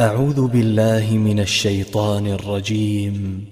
أعوذ بالله من الشيطان الرجيم.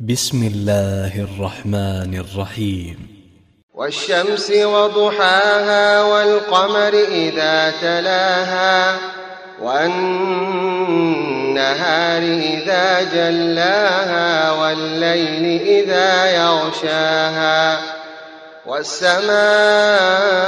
بسم الله الرحمن الرحيم. والشمس وضحاها والقمر إذا تلاها والنهار إذا جلاها والليل إذا يغشاها والسماء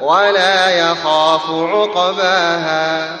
ولا يخاف عقباها.